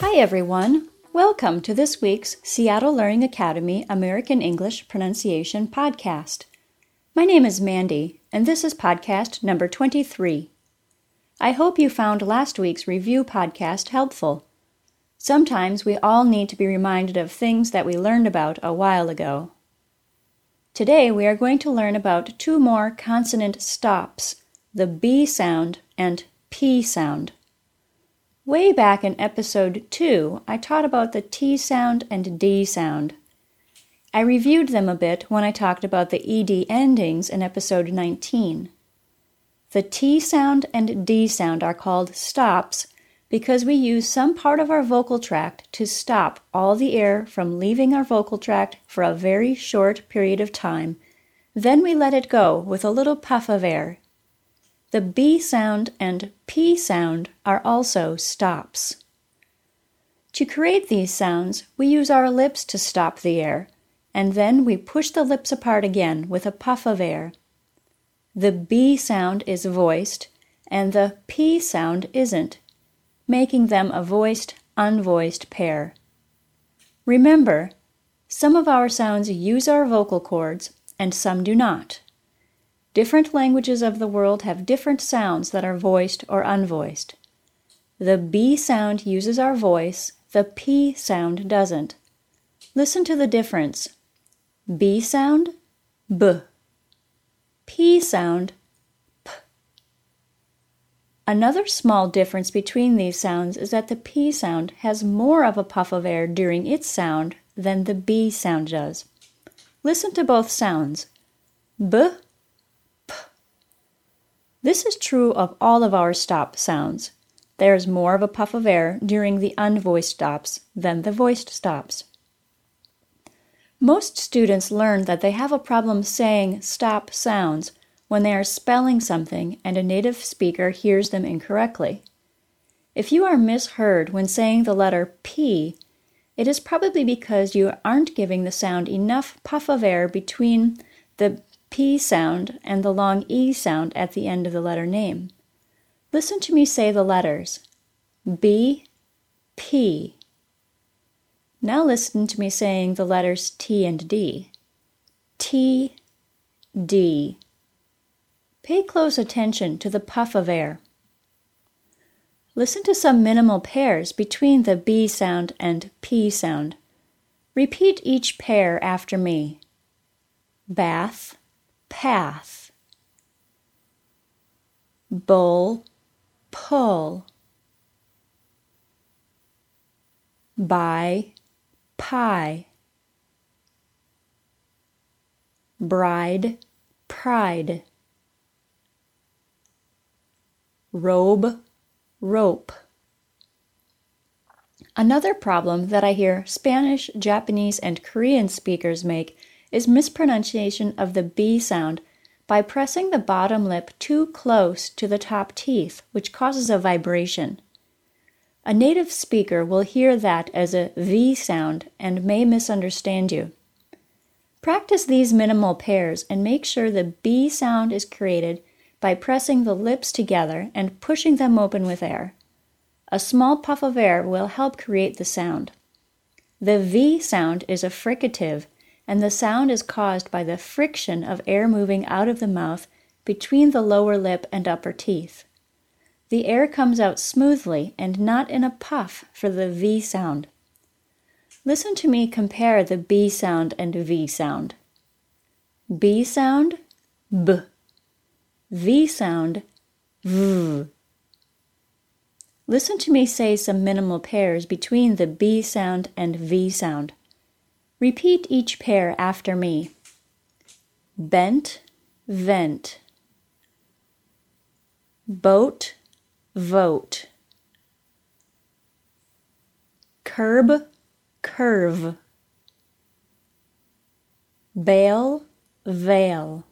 Hi, everyone. Welcome to this week's Seattle Learning Academy American English Pronunciation Podcast. My name is Mandy, and this is podcast number 23. I hope you found last week's review podcast helpful. Sometimes we all need to be reminded of things that we learned about a while ago. Today we are going to learn about two more consonant stops the B sound and P sound. Way back in episode 2, I taught about the T sound and D sound. I reviewed them a bit when I talked about the ED endings in episode 19. The T sound and D sound are called stops because we use some part of our vocal tract to stop all the air from leaving our vocal tract for a very short period of time. Then we let it go with a little puff of air the B sound and P sound are also stops. To create these sounds, we use our lips to stop the air, and then we push the lips apart again with a puff of air. The B sound is voiced, and the P sound isn't, making them a voiced unvoiced pair. Remember, some of our sounds use our vocal cords and some do not. Different languages of the world have different sounds that are voiced or unvoiced. The B sound uses our voice, the P sound doesn't. Listen to the difference. B sound, B. P sound, P. Another small difference between these sounds is that the P sound has more of a puff of air during its sound than the B sound does. Listen to both sounds. B this is true of all of our stop sounds. There is more of a puff of air during the unvoiced stops than the voiced stops. Most students learn that they have a problem saying stop sounds when they are spelling something and a native speaker hears them incorrectly. If you are misheard when saying the letter P, it is probably because you aren't giving the sound enough puff of air between the P sound and the long E sound at the end of the letter name. Listen to me say the letters B, P. Now listen to me saying the letters T and D. T, D. Pay close attention to the puff of air. Listen to some minimal pairs between the B sound and P sound. Repeat each pair after me. Bath, path, bull, pull, buy, pie, bride, pride, robe, rope. Another problem that I hear Spanish, Japanese, and Korean speakers make is mispronunciation of the B sound by pressing the bottom lip too close to the top teeth, which causes a vibration. A native speaker will hear that as a V sound and may misunderstand you. Practice these minimal pairs and make sure the B sound is created by pressing the lips together and pushing them open with air. A small puff of air will help create the sound. The V sound is a fricative and the sound is caused by the friction of air moving out of the mouth between the lower lip and upper teeth. The air comes out smoothly and not in a puff for the V sound. Listen to me compare the B sound and V sound. B sound, B. V sound, V. Listen to me say some minimal pairs between the B sound and V sound. Repeat each pair after me. Bent, vent. Boat, vote. Curb, curve. Bail, veil.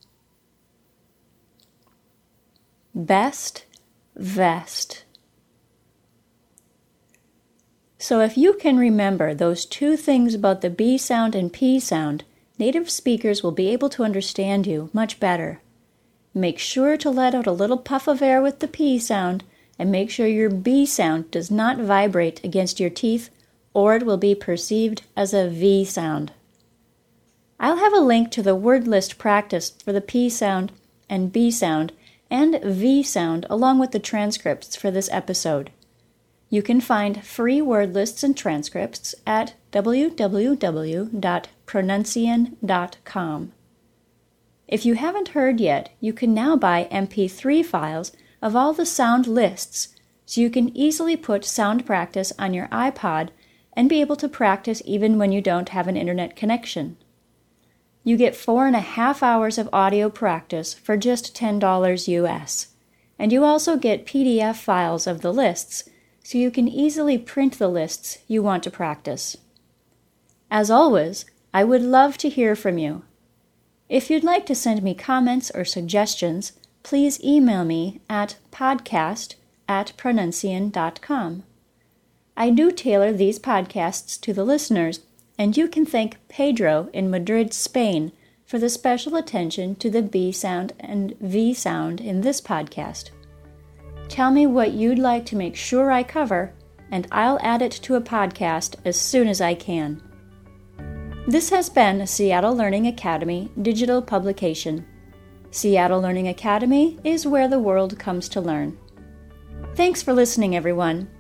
Best, vest. So if you can remember those two things about the B sound and P sound, native speakers will be able to understand you much better. Make sure to let out a little puff of air with the P sound and make sure your B sound does not vibrate against your teeth or it will be perceived as a V sound. I'll have a link to the word list practice for the P sound and B sound and V sound along with the transcripts for this episode. You can find free word lists and transcripts at www.pronuncian.com. If you haven't heard yet, you can now buy MP3 files of all the sound lists so you can easily put sound practice on your iPod and be able to practice even when you don't have an internet connection. You get four and a half hours of audio practice for just $10 US. And you also get PDF files of the lists so you can easily print the lists you want to practice. As always, I would love to hear from you. If you'd like to send me comments or suggestions, please email me at podcast at pronuncian.com. I do tailor these podcasts to the listeners, and you can thank Pedro in Madrid, Spain, for the special attention to the B sound and V sound in this podcast. Tell me what you'd like to make sure I cover, and I'll add it to a podcast as soon as I can. This has been Seattle Learning Academy digital publication. Seattle Learning Academy is where the world comes to learn. Thanks for listening, everyone.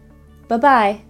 Bye bye.